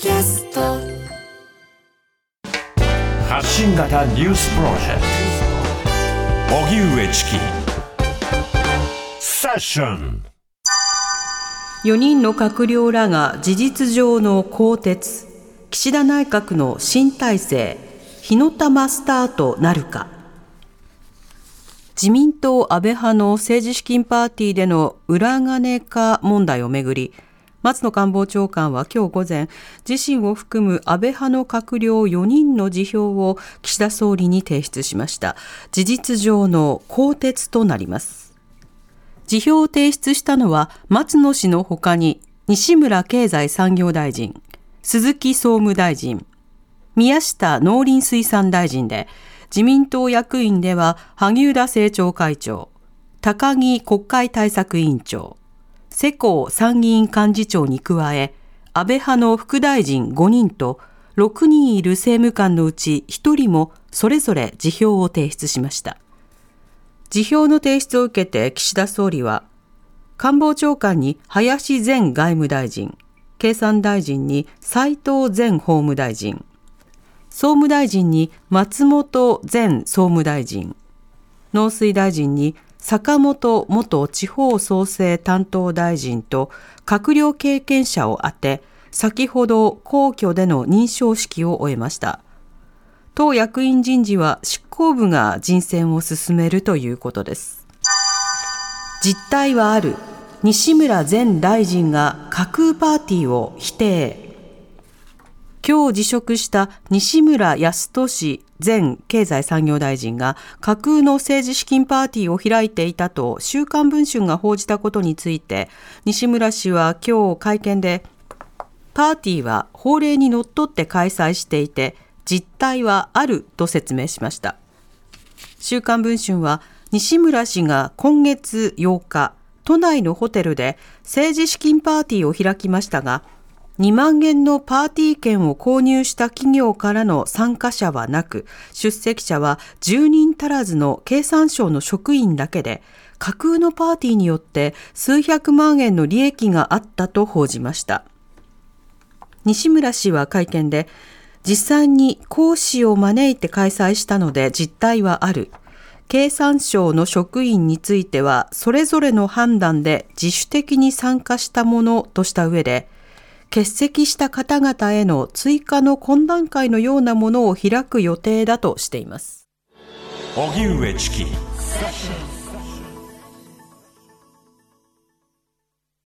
キャスト。発信型ニュースプロジェクト。荻上チキ。セッション。4人の閣僚らが事実上の更迭。岸田内閣の新体制。火の玉スタートなるか。自民党安倍派の政治資金パーティーでの裏金化問題をめぐり松野官房長官は今日午前自身を含む安倍派の閣僚4人の辞表を岸田総理に提出しました。事実上の更迭となります。辞表を提出したのは松野氏のほかに西村経済産業大臣鈴木総務大臣宮下農林水産大臣で自民党役員では萩生田政調会長高木国会対策委員長世耕参議院幹事長に加え、安倍派の副大臣5人と6人いる政務官のうち1人もそれぞれ辞表を提出しました。辞表の提出を受けて岸田総理は、官房長官に林前外務大臣、経産大臣に斉藤前法務大臣、総務大臣に松本前総務大臣、農水大臣に坂本元地方創生担当大臣と閣僚経験者を充て、先ほど皇居での認証式を終えました。党役員人事は執行部が人選を進めるということです。実態はある。西村前大臣が架空パーティーを否定。今日辞職した西村康稔前経済産業大臣が架空の政治資金パーティーを開いていたと週刊文春が報じたことについて西村氏は今日会見でパーティーは法令にのっとって開催していて実態はあると説明しました。週刊文春は西村氏が今月8日都内のホテルで政治資金パーティーを開きましたが2万円のパーティー券を購入した企業からの参加者はなく、出席者は10人足らずの経産省の職員だけで、架空のパーティーによって数百万円の利益があったと報じました。西村氏は会見で、実際に講師を招いて開催したので実態はある。経産省の職員については、それぞれの判断で自主的に参加したものとした上で、欠席した方々への追加の懇談会のようなものを開く予定だとしています。荻上チキ